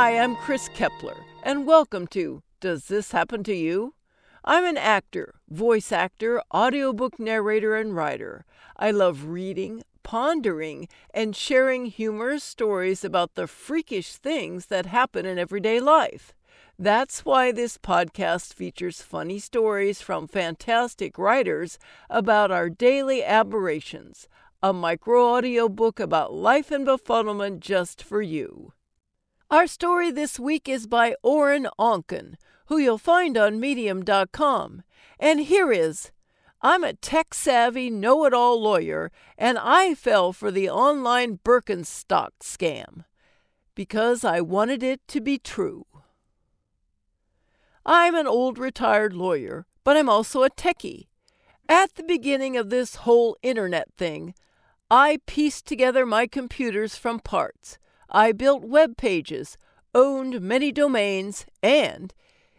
Hi, I'm Kris Keppeler, and welcome to Does This Happen to You? I'm an actor, voice actor, audiobook narrator, and writer. I love reading, pondering, and sharing humorous stories about the freakish things that happen in everyday life. That's why this podcast features funny stories from fantastic writers about our daily aberrations, a micro audio book about life and befuddlement just for you. Our story this week is by Orrin Onken, who you'll find on medium.com. And here is I'm a tech savvy, know it all lawyer, and I fell for the online Birkenstock scam because I wanted it to be true. I'm an old retired lawyer, but I'm also a techie. At the beginning of this whole internet thing, I pieced together my computers from parts. I built web pages, owned many domains, and,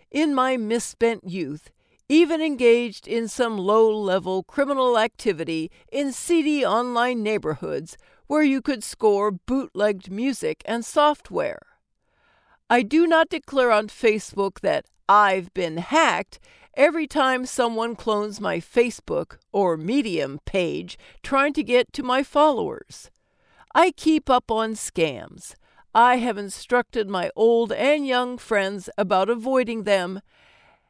in my misspent youth, even engaged in some low level criminal activity in seedy online neighborhoods where you could score bootlegged music and software. I do not declare on Facebook that I've been hacked every time someone clones my Facebook or Medium page trying to get to my followers. I keep up on scams. I have instructed my old and young friends about avoiding them,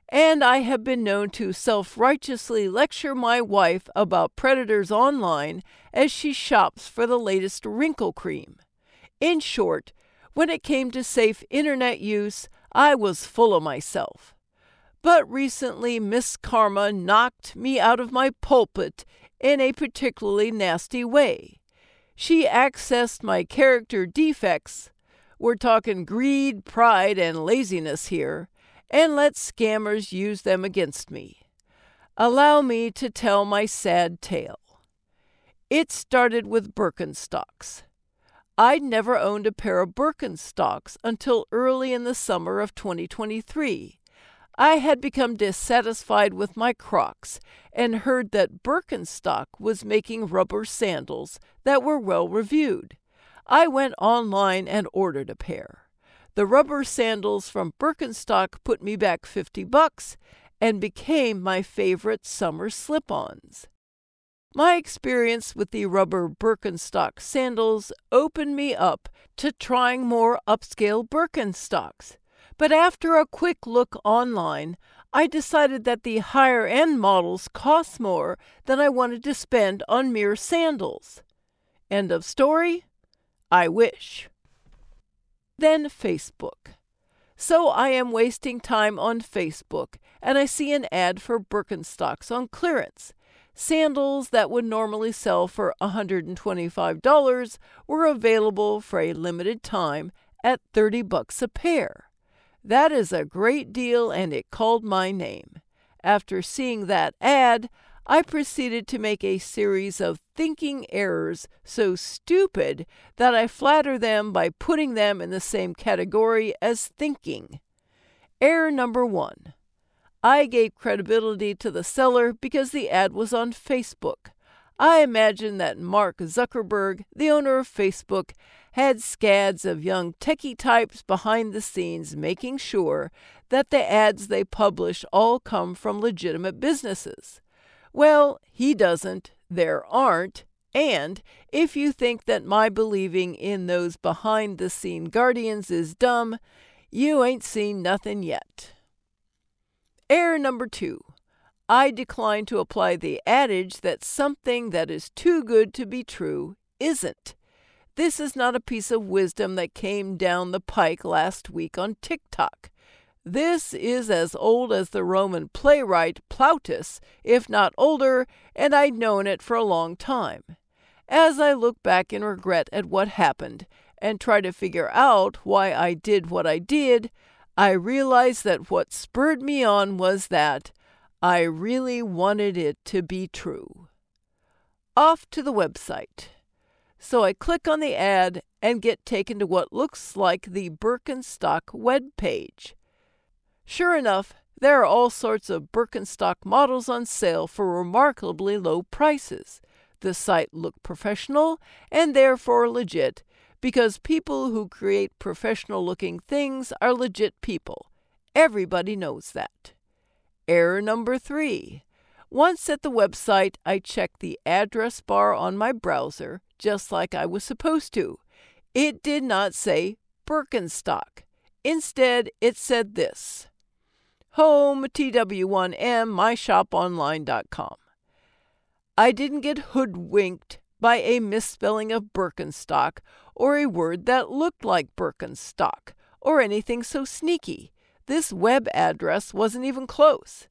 and I have been known to self righteously lecture my wife about predators online as she shops for the latest wrinkle cream. In short, when it came to safe internet use, I was full of myself. But recently, Miss Karma knocked me out of my pulpit in a particularly nasty way. She accessed my character defects, we're talking greed, pride, and laziness here, and let scammers use them against me. Allow me to tell my sad tale. It started with Birkenstocks. I'd never owned a pair of Birkenstocks until early in the summer of 2023. I had become dissatisfied with my Crocs and heard that Birkenstock was making rubber sandals that were well reviewed. I went online and ordered a pair. The rubber sandals from Birkenstock put me back 50 bucks and became my favorite summer slip ons. My experience with the rubber Birkenstock sandals opened me up to trying more upscale Birkenstocks. But after a quick look online, I decided that the higher end models cost more than I wanted to spend on mere sandals. End of story? I wish. Then Facebook. So I am wasting time on Facebook and I see an ad for Birkenstocks on clearance. Sandals that would normally sell for $125 were available for a limited time at 30 bucks a pair. That is a great deal and it called my name. After seeing that ad, I proceeded to make a series of thinking errors so stupid that I flatter them by putting them in the same category as thinking. Error number one I gave credibility to the seller because the ad was on Facebook. I imagine that Mark Zuckerberg, the owner of Facebook, had scads of young techie types behind the scenes making sure that the ads they publish all come from legitimate businesses. Well, he doesn't, there aren't, and if you think that my believing in those behind the scene guardians is dumb, you ain't seen nothing yet. Error number two I decline to apply the adage that something that is too good to be true isn't. This is not a piece of wisdom that came down the pike last week on TikTok. This is as old as the Roman playwright Plautus, if not older, and I'd known it for a long time. As I look back in regret at what happened and try to figure out why I did what I did, I realize that what spurred me on was that I really wanted it to be true. Off to the website. So I click on the ad and get taken to what looks like the Birkenstock web page. Sure enough, there are all sorts of Birkenstock models on sale for remarkably low prices. The site looked professional and therefore legit because people who create professional looking things are legit people. Everybody knows that. Error number three. Once at the website, I checked the address bar on my browser, just like I was supposed to. It did not say Birkenstock. Instead, it said this Home TW1M MyShopOnline.com. I didn't get hoodwinked by a misspelling of Birkenstock or a word that looked like Birkenstock or anything so sneaky. This web address wasn't even close.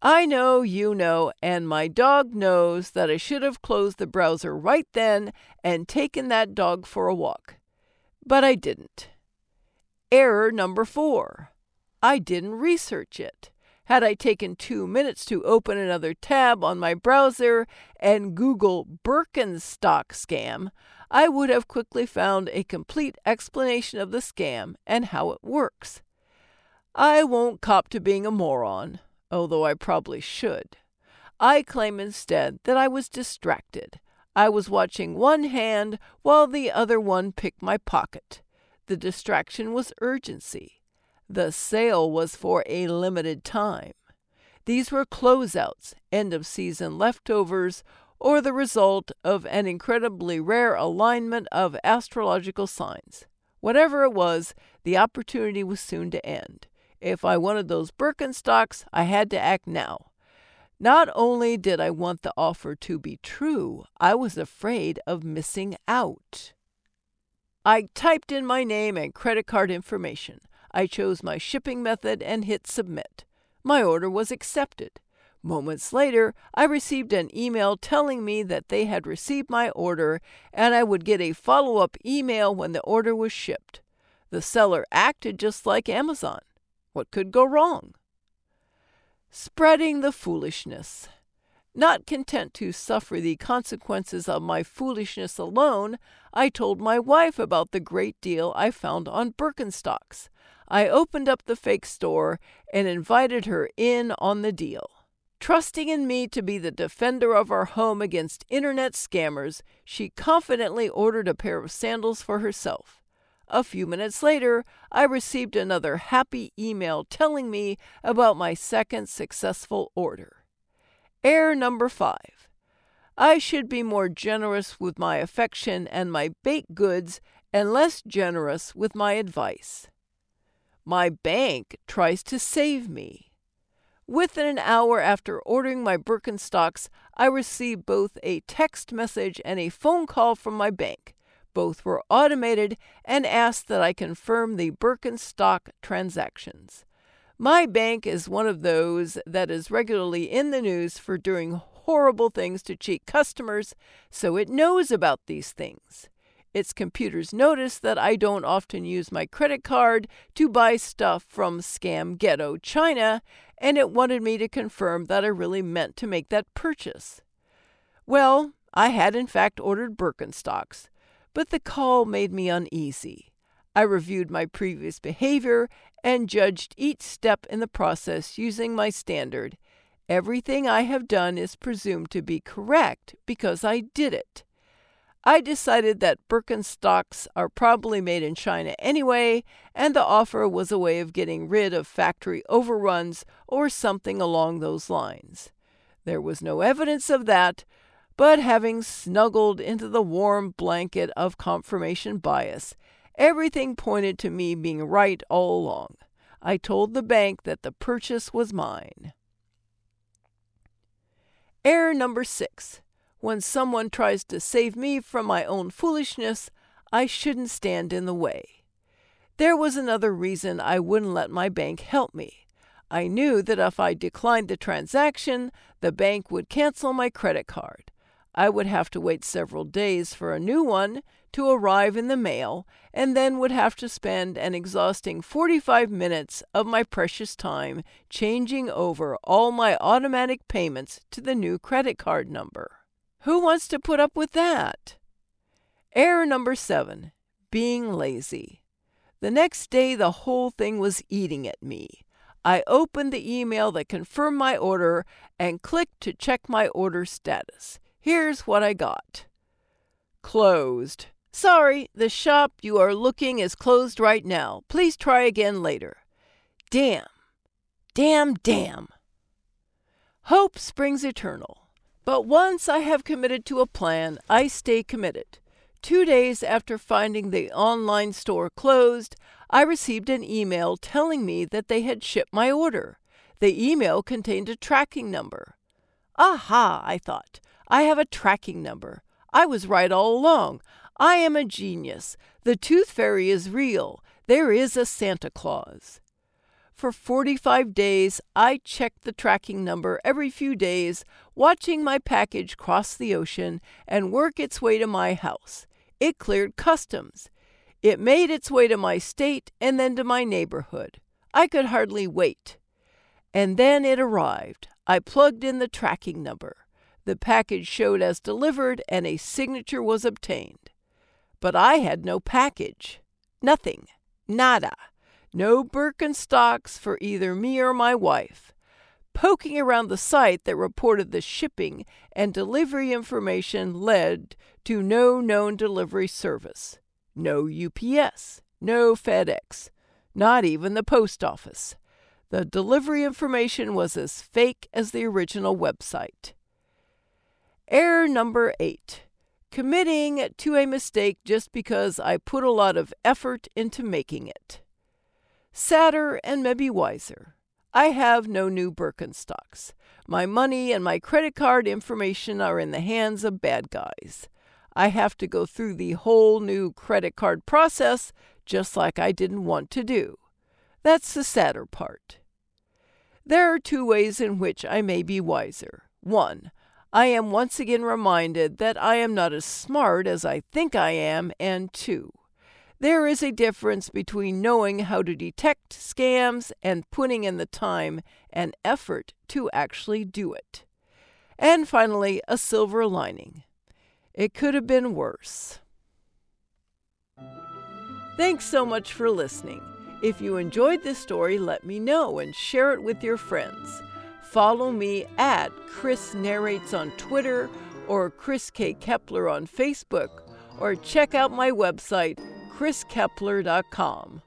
I know, you know, and my dog knows that I should have closed the browser right then and taken that dog for a walk. But I didn't. Error number four I didn't research it. Had I taken two minutes to open another tab on my browser and Google Birkenstock scam, I would have quickly found a complete explanation of the scam and how it works. I won't cop to being a moron, although I probably should. I claim instead that I was distracted. I was watching one hand while the other one picked my pocket. The distraction was urgency. The sale was for a limited time. These were closeouts, end of season leftovers, or the result of an incredibly rare alignment of astrological signs. Whatever it was, the opportunity was soon to end. If I wanted those Birkenstocks, I had to act now. Not only did I want the offer to be true, I was afraid of missing out. I typed in my name and credit card information. I chose my shipping method and hit submit. My order was accepted. Moments later, I received an email telling me that they had received my order and I would get a follow up email when the order was shipped. The seller acted just like Amazon. What could go wrong? Spreading the foolishness. Not content to suffer the consequences of my foolishness alone, I told my wife about the great deal I found on Birkenstocks. I opened up the fake store and invited her in on the deal. Trusting in me to be the defender of our home against internet scammers, she confidently ordered a pair of sandals for herself. A few minutes later, I received another happy email telling me about my second successful order. Error number five. I should be more generous with my affection and my baked goods and less generous with my advice. My bank tries to save me. Within an hour after ordering my Birkenstocks, I received both a text message and a phone call from my bank. Both were automated and asked that I confirm the Birkenstock transactions. My bank is one of those that is regularly in the news for doing horrible things to cheat customers, so it knows about these things. Its computers notice that I don't often use my credit card to buy stuff from Scam Ghetto China, and it wanted me to confirm that I really meant to make that purchase. Well, I had in fact ordered Birkenstocks, but the call made me uneasy. I reviewed my previous behavior and judged each step in the process using my standard. Everything I have done is presumed to be correct because I did it. I decided that Birkenstocks are probably made in China anyway, and the offer was a way of getting rid of factory overruns or something along those lines. There was no evidence of that, but having snuggled into the warm blanket of confirmation bias, everything pointed to me being right all along. I told the bank that the purchase was mine. Error number six when someone tries to save me from my own foolishness, I shouldn't stand in the way. There was another reason I wouldn't let my bank help me. I knew that if I declined the transaction, the bank would cancel my credit card. I would have to wait several days for a new one to arrive in the mail, and then would have to spend an exhausting 45 minutes of my precious time changing over all my automatic payments to the new credit card number. Who wants to put up with that? Error number seven being lazy. The next day, the whole thing was eating at me. I opened the email that confirmed my order and clicked to check my order status. Here's what I got Closed. Sorry, the shop you are looking is closed right now. Please try again later. Damn. Damn, damn. Hope springs eternal. But once I have committed to a plan, I stay committed. Two days after finding the online store closed, I received an email telling me that they had shipped my order. The email contained a tracking number. Aha, I thought. I have a tracking number. I was right all along. I am a genius. The tooth fairy is real. There is a Santa Claus. For 45 days, I checked the tracking number every few days, watching my package cross the ocean and work its way to my house. It cleared customs. It made its way to my state and then to my neighborhood. I could hardly wait. And then it arrived. I plugged in the tracking number. The package showed as delivered and a signature was obtained. But I had no package. Nothing. Nada. No Birkenstocks for either me or my wife. Poking around the site that reported the shipping and delivery information led to no known delivery service. No UPS. No FedEx. Not even the post office. The delivery information was as fake as the original website. Error number eight committing to a mistake just because I put a lot of effort into making it. Sadder and maybe wiser. I have no new Birkenstocks. My money and my credit card information are in the hands of bad guys. I have to go through the whole new credit card process just like I didn't want to do. That's the sadder part. There are two ways in which I may be wiser. One, I am once again reminded that I am not as smart as I think I am, and two, there is a difference between knowing how to detect scams and putting in the time and effort to actually do it. And finally, a silver lining. It could have been worse. Thanks so much for listening. If you enjoyed this story, let me know and share it with your friends. Follow me at Kris Narrates on Twitter or Kris K. Keppeler on Facebook, or check out my website, kriskeppeler.com.